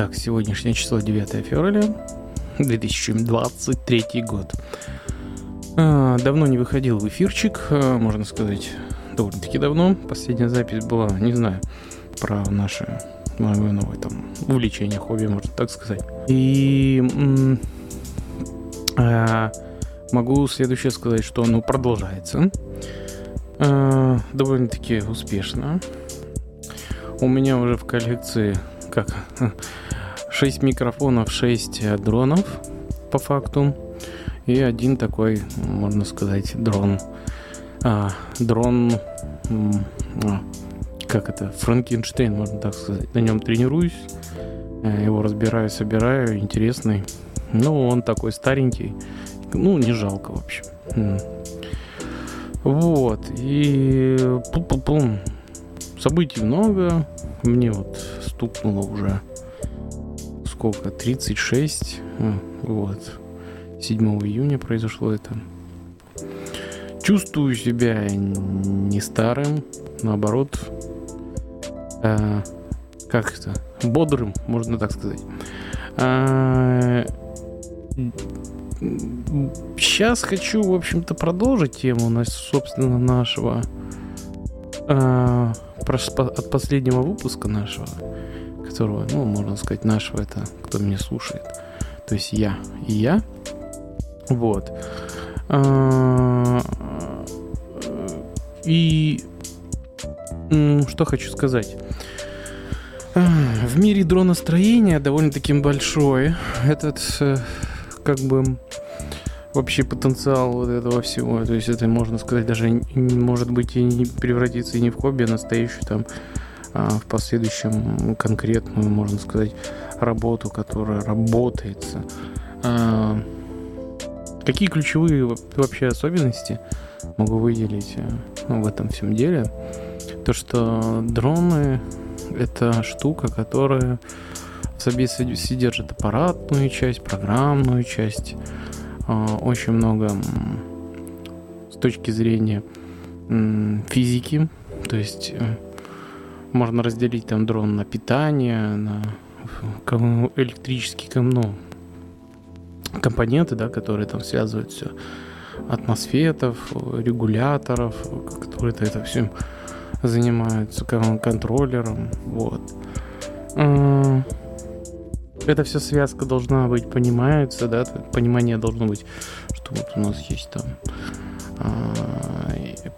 Итак, сегодняшнее число 9 февраля 2023 год. А, давно не выходил в эфирчик, а, можно сказать, довольно-таки давно. Последняя запись была, не знаю, про наше мое новое там увлечение, хобби, можно так сказать. И а, могу следующее сказать, что оно продолжается. Довольно-таки успешно. У меня уже в коллекции как 6 микрофонов, 6 дронов по факту. И один такой, можно сказать, дрон. А, дрон, а, как это, Франкенштейн, можно так сказать. На нем тренируюсь, э, его разбираю, собираю, интересный. Ну, он такой старенький, ну, не жалко, в общем. Вот, и пум-пум-пум. Событий много. Мне вот стукнуло уже сколько? 36. Вот. 7 июня произошло это. Чувствую себя не старым, наоборот, э, как это, бодрым, можно так сказать. Э, сейчас хочу, в общем-то, продолжить тему, собственно, нашего э, от последнего выпуска нашего, которого, ну, можно сказать, нашего, это кто меня слушает. То есть я и я. Вот. А, и что хочу сказать. В мире дроностроения довольно-таки большой этот э, как бы вообще потенциал вот этого всего. То есть это, можно сказать, даже может быть и не превратиться и не в хобби, а настоящую там а, в последующем конкретную, можно сказать, работу, которая работается. А, какие ключевые вообще особенности могу выделить э, ну, в этом всем деле? То, что дроны — это штука, которая в себе содержит аппаратную часть, программную часть, очень много с точки зрения физики, то есть э, можно разделить там дрон на питание, на электрические ну, компоненты, да, которые там связывают все атмосфетов, регуляторов, которые это все занимаются контроллером, вот. Эта вся связка должна быть, понимается, да, понимание должно быть, что вот у нас есть там а,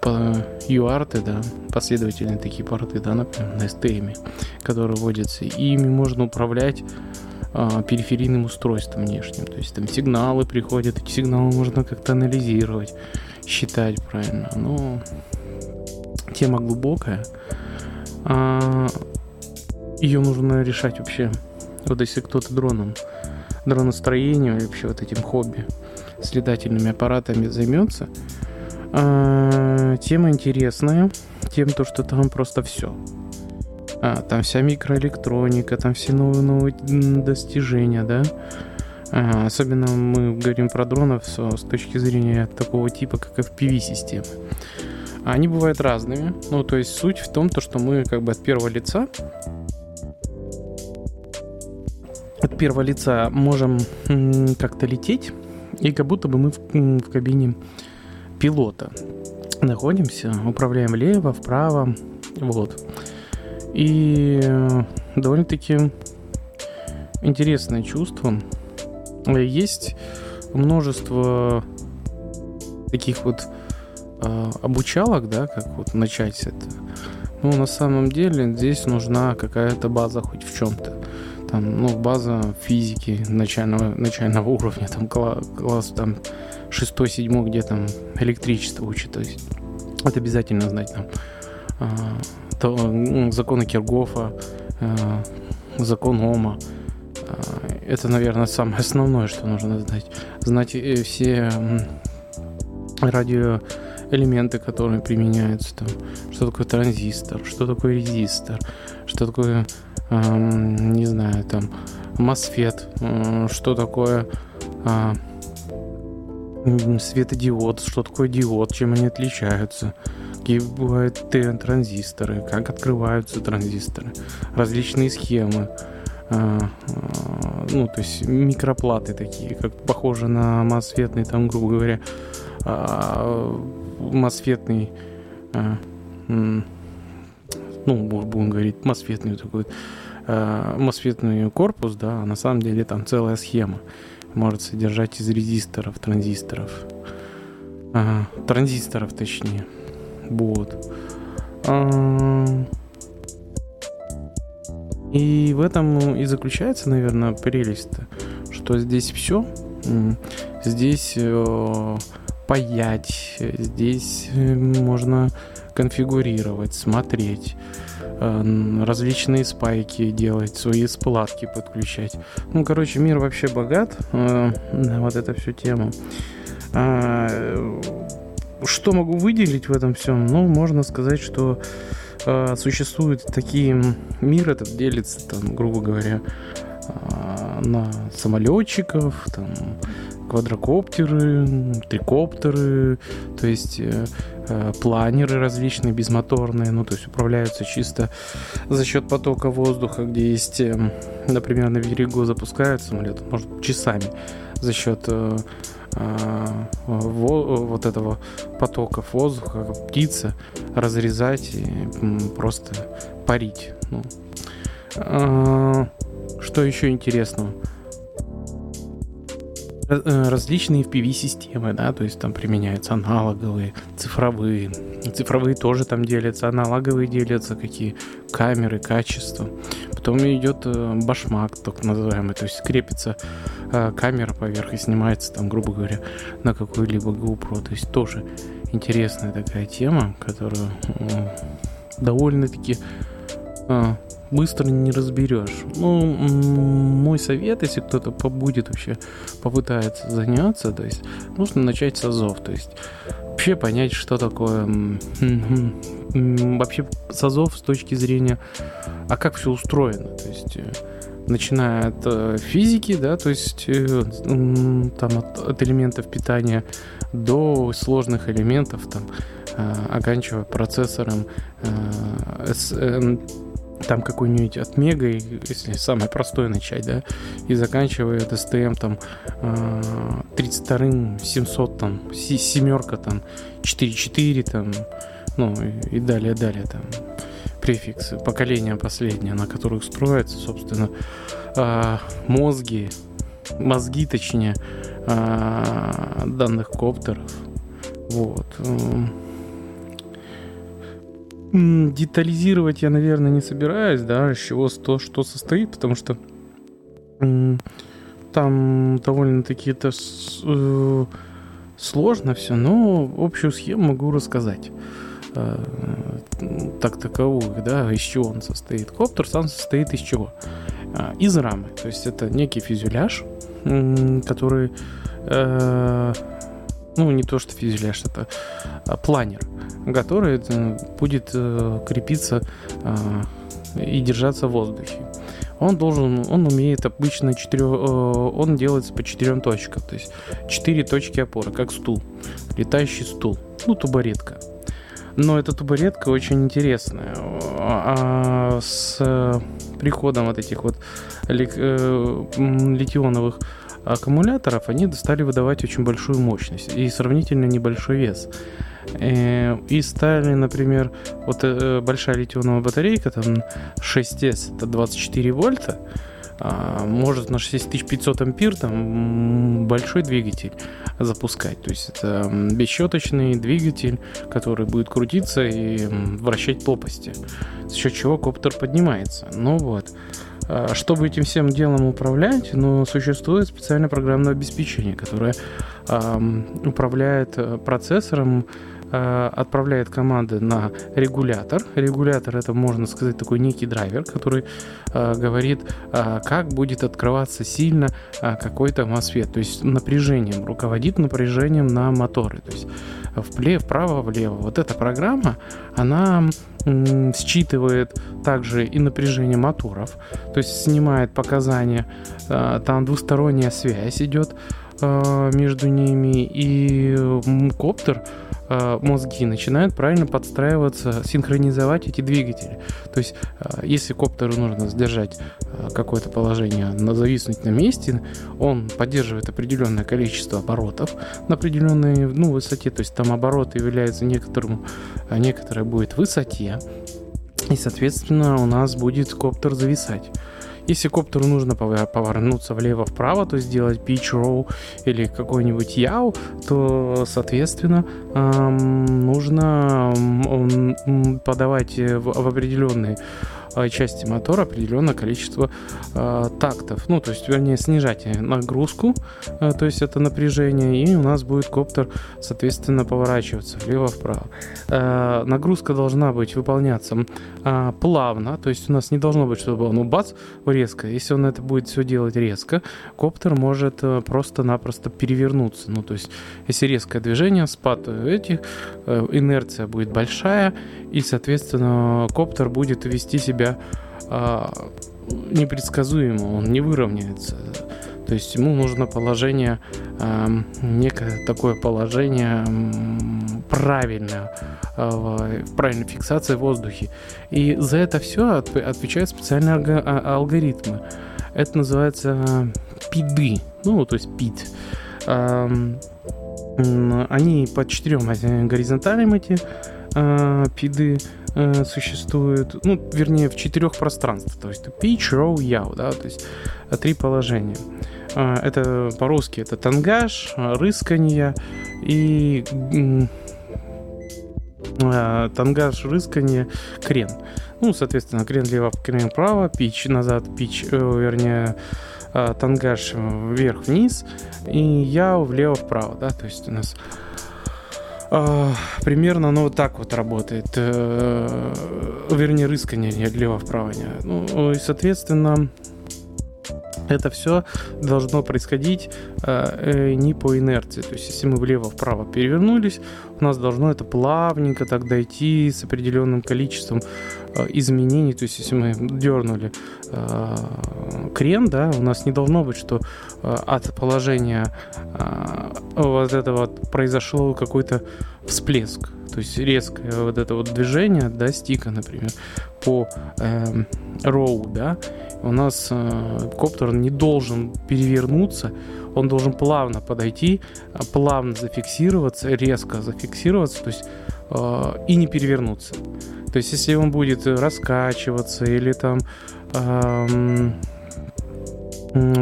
по UART, да, последовательные такие порты, да, например, на STM, которые вводятся, и ими можно управлять а, периферийным устройством внешним. То есть там сигналы приходят, эти сигналы можно как-то анализировать, считать правильно. Но тема глубокая. А, ее нужно решать вообще вот если кто-то дроном, дроностроением вообще вот этим хобби с летательными аппаратами займется, а, тема интересная, тем то, что там просто все. А, там вся микроэлектроника, там все новые новые достижения, да. А, особенно мы говорим про дронов с, с точки зрения такого типа, как FPV-системы. Они бывают разными. Ну, то есть суть в том, то, что мы как бы от первого лица от первого лица можем как-то лететь, и как будто бы мы в, в кабине пилота находимся, управляем влево, вправо, вот. И э, довольно-таки интересное чувство. Есть множество таких вот э, обучалок, да, как вот начать это. Но на самом деле здесь нужна какая-то база хоть в чем-то там, ну, база физики начального, начального уровня, там класс, там шестой, седьмой, где там электричество учат. То есть это обязательно знать там а, то, ну, законы Киргофа, а, закон Ома. А, это, наверное, самое основное, что нужно знать. Знать э, все радиоэлементы, которые применяются, там, что такое транзистор, что такое резистор, что такое не знаю, там, MOSFET, что такое а, светодиод, что такое диод, чем они отличаются, какие бывают транзисторы, как открываются транзисторы, различные схемы, а, а, ну, то есть микроплаты такие, как похожи на мосфетный, там, грубо говоря, мосфетный, ну, будем говорить, мосфетный такой, мосфетный корпус, да, а на самом деле там целая схема может содержать из резисторов, транзисторов, транзисторов точнее, вот. И в этом и заключается, наверное, прелесть-то, что здесь все. Здесь э, паять, здесь э, можно конфигурировать, смотреть, э, различные спайки делать, свои сплатки подключать. Ну, короче, мир вообще богат на вот эту всю тему. А, что могу выделить в этом всем? Ну, можно сказать, что э, существуют такие... Мир этот делится, там, грубо говоря, э, на самолетчиков, там, квадрокоптеры, трикоптеры, то есть э, э, планеры различные, безмоторные, ну, то есть управляются чисто за счет потока воздуха, где есть, э, например, на берегу запускают самолет, может, часами за счет э, вот этого потоков воздуха, птица, разрезать и просто парить. Ну. А, что еще интересного? Э, различные FPV-системы, да, то есть там применяются аналоговые, цифровые. Цифровые тоже там делятся, аналоговые делятся, какие камеры, качество. Потом идет э, башмак, так называемый, то есть крепится э, камера поверх и снимается там, грубо говоря, на какой-либо GoPro. То есть тоже интересная такая тема, которую довольно-таки быстро не разберешь. Ну, мой совет, если кто-то побудет вообще, попытается заняться, то есть нужно начать с азов, то есть вообще понять, что такое вообще с азов с точки зрения, а как все устроено, то есть э, начиная от э, физики, да, то есть э, там от, от элементов питания до сложных элементов, там, оканчивая процессором, там какой-нибудь от мега, если самое простое начать, да, и заканчивая STM там 32 700 там, семерка там, 4.4 там, ну и, далее, далее там префиксы, поколения последние, на которых строятся, собственно, а, мозги, мозги, точнее, а, данных коптеров. Вот. Детализировать я, наверное, не собираюсь, да, из чего то, что состоит, потому что там довольно-таки это э, сложно все, но общую схему могу рассказать. Э, так таковую, да, из чего он состоит. Коптер сам состоит из чего? Э, из рамы. То есть это некий фюзеляж, который ну, не то что фюзеляж, это а, планер, который э, будет э, крепиться а, и держаться в воздухе. Он должен, он умеет обычно четырех, э, он делается по четырем точкам, то есть четыре точки опоры, как стул, летающий стул, ну тубаретка. Но эта тубаретка очень интересная. А с приходом вот этих вот литионовых аккумуляторов, они стали выдавать очень большую мощность и сравнительно небольшой вес. Э, и стали, например, вот э, большая литионовая батарейка, там 6S, это 24 вольта, а, может на 6500 ампер там большой двигатель запускать. То есть это бесщеточный двигатель, который будет крутиться и вращать лопасти, за счет чего коптер поднимается. Ну вот. А, чтобы этим всем делом управлять, но существует специальное программное обеспечение, которое э, управляет э, процессором, э, отправляет команды на регулятор. Регулятор это, можно сказать, такой некий драйвер, который э, говорит, э, как будет открываться сильно э, какой-то MOSFET, то есть напряжением, руководит напряжением на моторы. То есть вправо, влево. Вот эта программа, она считывает также и напряжение моторов, то есть снимает показания, а, там двусторонняя связь идет, э, между ними, и коптер э, мозги начинают правильно подстраиваться, синхронизовать эти двигатели. То есть, э, если коптеру нужно сдержать э, какое-то положение, зависнуть на месте, он поддерживает определенное количество оборотов на определенной ну, высоте. То есть там обороты являются некоторым, некоторое будет высоте. И, соответственно, у нас будет коптер зависать. Если коптеру нужно повернуться влево-вправо, то сделать pitch row или какой-нибудь яу, то, соответственно, нужно подавать в определенные части мотора определенное количество э, тактов. Ну, то есть, вернее, снижать нагрузку, э, то есть это напряжение, и у нас будет коптер, соответственно, поворачиваться влево-вправо. Э, нагрузка должна быть выполняться э, плавно, то есть у нас не должно быть, чтобы он ну, бац, резко. Если он это будет все делать резко, коптер может э, просто-напросто перевернуться. Ну, то есть, если резкое движение, спад этих, э, инерция будет большая, и, соответственно, коптер будет вести себя а, непредсказуемо, он не выровняется. То есть ему нужно положение, э, некое такое положение правильное, э, правильной фиксации в воздухе. И за это все от, отвечают специальные а, алгоритмы. Это называется пиды, ну, то есть пид. Э, они по четырем горизонталям эти э, пиды э, существуют, ну, вернее, в четырех пространствах, то есть pitch, row, yaw, да, то есть э, три положения. Э, это по-русски это тангаж, рысканье и э, тангаж, рысканье, крен. Ну, соответственно, крен лево, крен вправо, пич назад, пич, э, вернее, э, тангаж вверх-вниз и яу влево-вправо, да, то есть у нас примерно оно вот так вот работает. Э, вернее, рыскание лево-вправо. Ну, и, соответственно, это все должно происходить э, не по инерции. То есть, если мы влево-вправо перевернулись, у нас должно это плавненько так дойти с определенным количеством э, изменений. То есть, если мы дернули э, крен, да, у нас не должно быть, что э, от положения э, вот этого произошло какой-то всплеск. То есть резкое вот это вот движение, да, стика, например, по э, роу, да, у нас э, коптер не должен перевернуться, он должен плавно подойти, плавно зафиксироваться, резко зафиксироваться, то есть э, и не перевернуться. То есть если он будет раскачиваться или там э,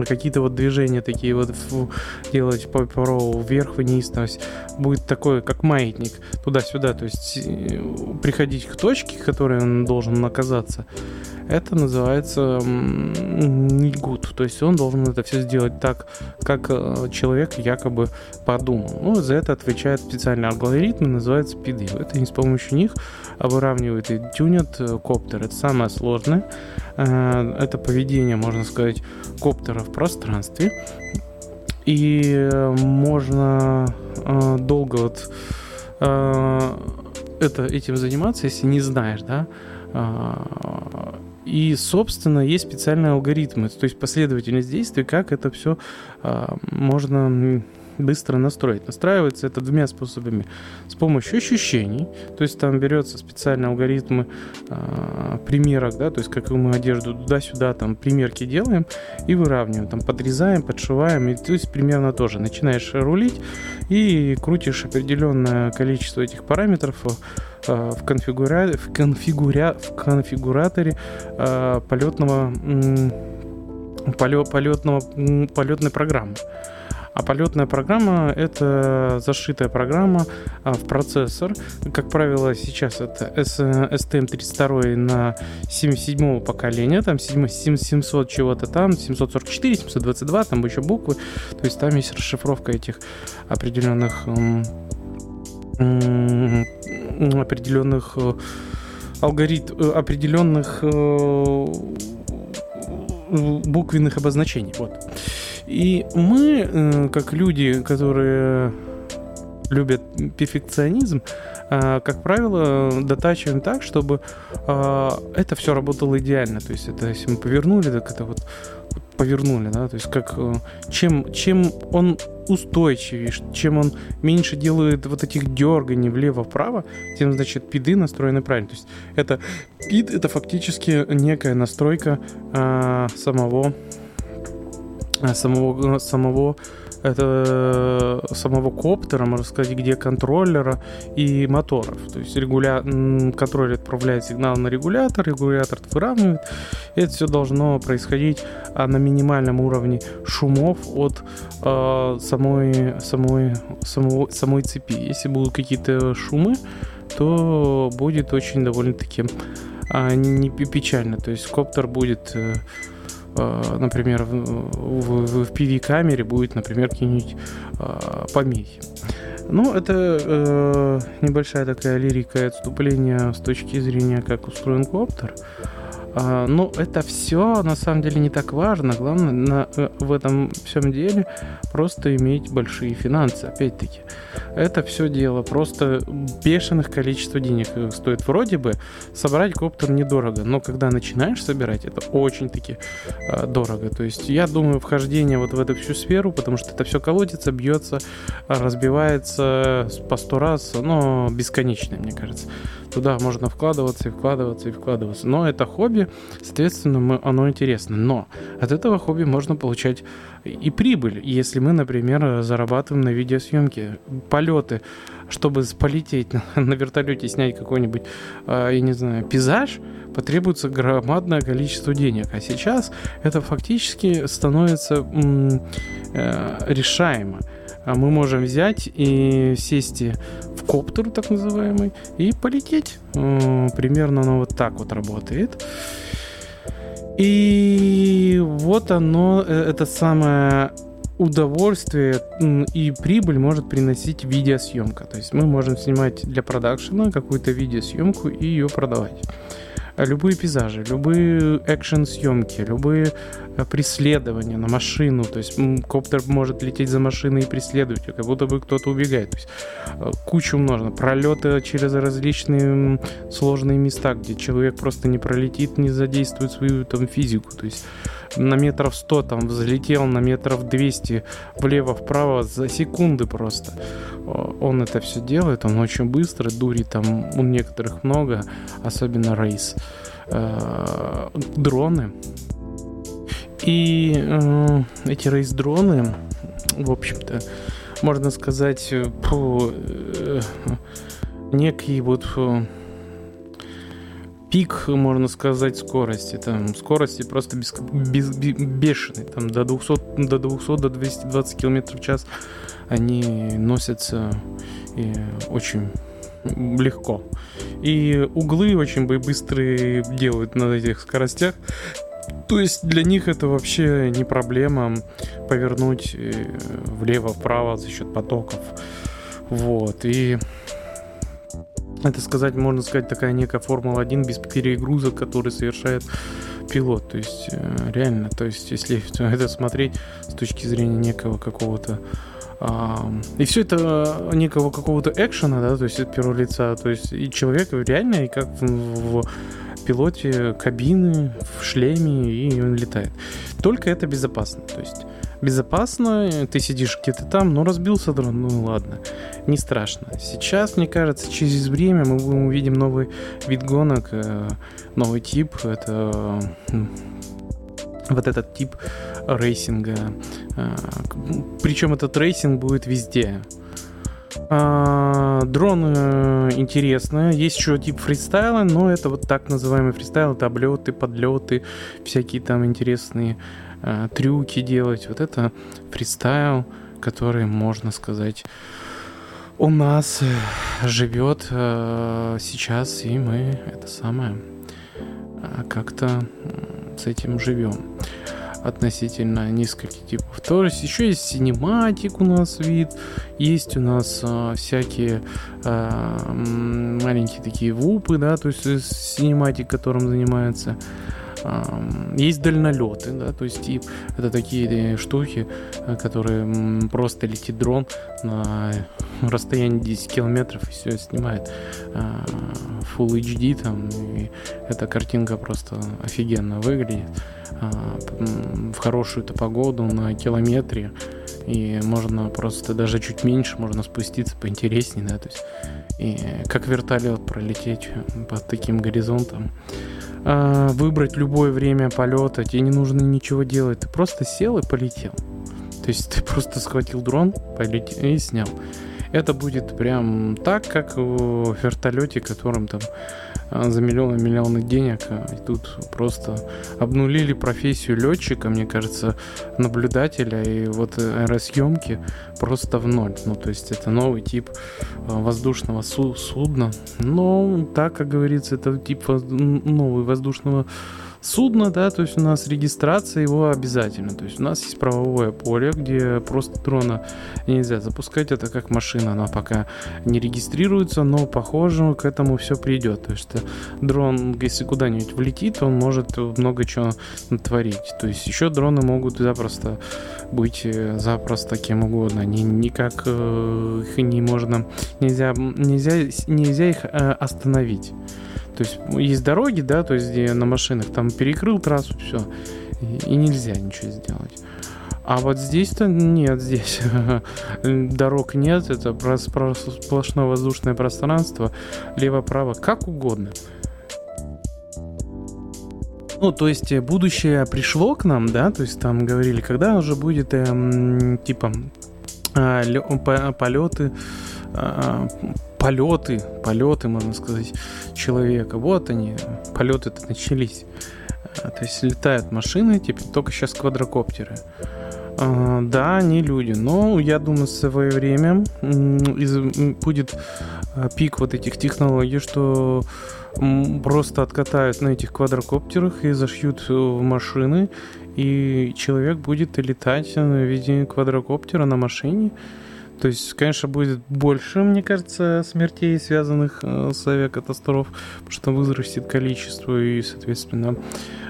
какие-то вот движения такие вот делать по роу вверх-вниз, то есть будет такой, как маятник, туда-сюда, то есть э, приходить к точке, которой он должен оказаться, это называется не good, то есть он должен это все сделать так, как э, человек якобы подумал. Ну, за это отвечает специальный алгоритм, называется PD. Это не с помощью них выравнивают и тюнят э, коптер. Это самое сложное. Это поведение, можно сказать, коптера в пространстве. И можно э, долго вот э, это, этим заниматься, если не знаешь, да. И, собственно, есть специальные алгоритмы, то есть последовательность действий, как это все э, можно быстро настроить. Настраивается это двумя способами. С помощью ощущений, то есть там берется специальные алгоритмы э, примерок, да, то есть как мы одежду туда-сюда, там примерки делаем и выравниваем, там подрезаем, подшиваем, и то есть примерно тоже. Начинаешь рулить и крутишь определенное количество этих параметров э, в, конфигура... в, конфигуря... в конфигураторе э, полетного полетного полетной программы. А полетная программа — это зашитая программа а, в процессор. Как правило, сейчас это STM32 на 77 поколения, там 700 чего-то там, 744, 722, там еще буквы. То есть там есть расшифровка этих определенных определенных э, алгоритм, э, определенных э, буквенных обозначений. Вот. И мы, э, как люди, которые любят перфекционизм, э, как правило, дотачиваем так, чтобы э, это все работало идеально. То есть это если мы повернули, так это вот повернули, да, то есть как чем, чем он устойчивее, чем он меньше делает вот этих дерганий влево-вправо, тем, значит, пиды настроены правильно. То есть это пид, это фактически некая настройка а, самого самого самого это самого коптера, можно сказать, где контроллера и моторов. То есть регуля... контроллер отправляет сигнал на регулятор, регулятор выравнивает. Это все должно происходить а, на минимальном уровне шумов от э, самой, самой, самой, самой цепи. Если будут какие-то шумы, то будет очень довольно-таки а, не печально. То есть коптер будет э, Э, например, в, в, в PV-камере будет, например, какие-нибудь э, помехи. Ну, это э, небольшая такая лирика и отступление с точки зрения, как устроен коптер. А, но это все на самом деле не так важно. Главное на, э, в этом всем деле просто иметь большие финансы. Опять-таки, это все дело просто бешеных количества денег стоит. Вроде бы собрать коптер недорого, но когда начинаешь собирать, это очень-таки э, дорого. То есть я думаю, вхождение вот в эту всю сферу, потому что это все колодится, бьется, разбивается по сто раз, но бесконечное, мне кажется. Туда можно вкладываться и вкладываться и вкладываться. Но это хобби, соответственно, оно интересно. Но от этого хобби можно получать и прибыль, если мы, например, зарабатываем на видеосъемке. Полеты, чтобы полететь на, на вертолете, снять какой-нибудь, э, я не знаю, пейзаж, потребуется громадное количество денег. А сейчас это фактически становится э, решаемо. А мы можем взять и сесть коптер, так называемый, и полететь. Примерно оно вот так вот работает. И вот оно, э, это самое удовольствие и прибыль может приносить видеосъемка. То есть мы можем снимать для продакшена какую-то видеосъемку и ее продавать любые пейзажи, любые экшн-съемки, любые э, преследования на машину. То есть коптер может лететь за машиной и преследовать, как будто бы кто-то убегает. То есть э, кучу можно. Пролеты через различные сложные места, где человек просто не пролетит, не задействует свою там физику. То есть на метров 100 там взлетел, на метров 200 влево-вправо за секунды просто. Он это все делает, он очень быстро, дури там у некоторых много, особенно рейс. Э, дроны. И э, эти рейс-дроны, в общем-то, можно сказать, по э, некий вот пик, можно сказать, скорости. Там скорости просто без, без, бешеные. Там до 200, до 200, до 220 км в час они носятся и очень легко. И углы очень быстрые делают на этих скоростях. То есть для них это вообще не проблема повернуть э, влево-вправо за счет потоков. Вот. И это сказать, можно сказать, такая некая Формула-1 без перегрузок, который совершает пилот. То есть э, реально, то есть если это смотреть с точки зрения некого какого-то и все это некого какого-то экшена, да, то есть от первого лица, то есть и человек реально, и как в, в пилоте кабины, в шлеме, и он летает. Только это безопасно, то есть безопасно, ты сидишь где-то там, но разбился дрон, ну ладно, не страшно. Сейчас, мне кажется, через время мы увидим новый вид гонок, э, новый тип, это вот этот тип racing а. А, Причем этот racing будет везде. А, дроны интересные. Есть еще тип фристайла, но это вот так называемый фристайл. Это облеты, подлеты, всякие там интересные а, трюки делать. Вот это фристайл, который, можно сказать, у нас живет сейчас, и мы это самое как-то с этим живем относительно нескольких типов. То есть еще есть cinematic у нас вид, есть у нас а, всякие а, маленькие такие whoop ы, да, то есть cinematic, которым занимается Есть дальнолеты, да, то есть тип, это такие штуки, э, которые просто летит дрон на расстоянии 10 километров и все снимает а, Full HD там, и эта картинка просто офигенно выглядит а, в хорошую-то погоду на километре и можно просто даже чуть меньше можно спуститься поинтереснее, да, то есть и как вертолет пролететь под таким горизонтом. А, выбрать любое время полета, тебе не нужно ничего делать, ты просто сел и полетел. То есть ты просто схватил дрон, полетел и снял. Это будет прям так, как в вертолете, которым там за миллионы миллионы денег. А, и тут просто обнулили профессию летчика, мне кажется, наблюдателя и вот аэросъемки просто в ноль. Ну, то есть это новый тип воздушного судна. Но так, как говорится, это тип новый воздушного судно, да, то есть у нас регистрация его обязательно. То есть у нас есть правовое поле, где просто дрона нельзя запускать. Это как машина, она пока не регистрируется, но похоже к этому все придет. То есть дрон, если куда-нибудь влетит, он может много чего натворить. То есть еще дроны могут запросто быть э, запросто кем угодно. Ни, никак э, их не можно, нельзя, нельзя, нельзя их э, остановить. То есть есть дороги, да, то есть где на машинах там перекрыл трассу, все, и, и нельзя ничего сделать. А вот здесь-то нет, здесь дорог нет, это сплошное воздушное пространство, лево-право, как угодно. Ну, то есть э, будущее пришло к нам, да, то есть там говорили, когда уже будет, эм, типа, э, полеты, э, полеты, полеты, можно сказать, человека. Вот они, полеты-то начались. А, то есть летают машины, типа только сейчас квадрокоптеры. А, да, они люди, но я думаю, в свое время будет а, пик вот этих технологий, что просто откатают на этих квадрокоптерах и зашьют в машины, и человек будет летать в виде квадрокоптера на машине. То есть, конечно, будет больше, мне кажется, смертей, связанных э, с авиакатастроф, потому что вырастет количество и, соответственно,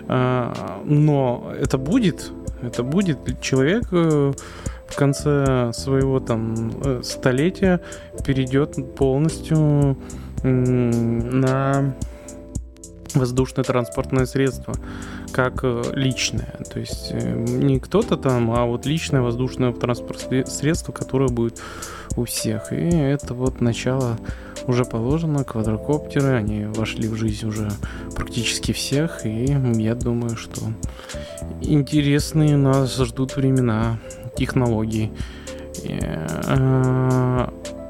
э, но это будет, это будет. Человек э, в конце своего там э, столетия перейдет полностью на воздушное транспортное средство как э, личное. То есть э, не кто-то там, а вот личное воздушное транспортное средство, которое будет у всех. И это вот начало уже положено. Квадрокоптеры, они вошли в жизнь уже практически всех. И я думаю, что интересные нас ждут времена технологий.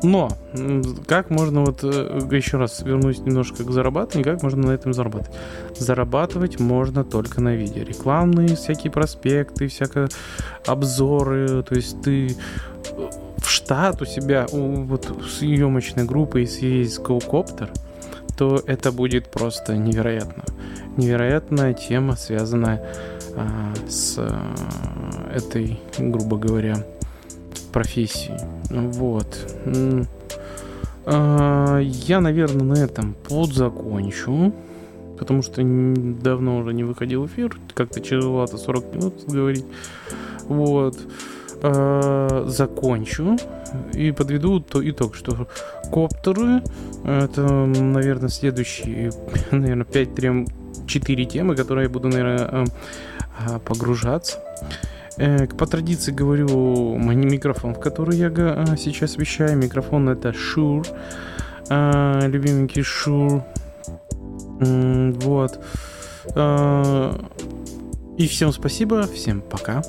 Но как можно вот э, еще раз вернусь немножко к зарабатыванию, как можно на этом зарабатывать? Зарабатывать можно только на видео. Рекламные всякие проспекты, всякие обзоры, то есть ты э, в штат у себя вот съемочной группы, если есть GoCopter, то это будет просто невероятно. Невероятная тема, связанная а, с а, этой, грубо говоря, профессии. Вот. А, я, наверное, на этом подзакончу. Потому что давно уже не выходил эфир. Как-то тяжеловато 40 минут говорить. Вот. А, закончу. И подведу то итог, что коптеры это, наверное, следующие, наверное, 5-4 темы, которые я буду, наверное, а, погружаться. Э, по традиции говорю микрофон, в который я а, сейчас вещаю. Микрофон это Shure. А, любименький Shure. Вот. А, и всем спасибо, всем пока.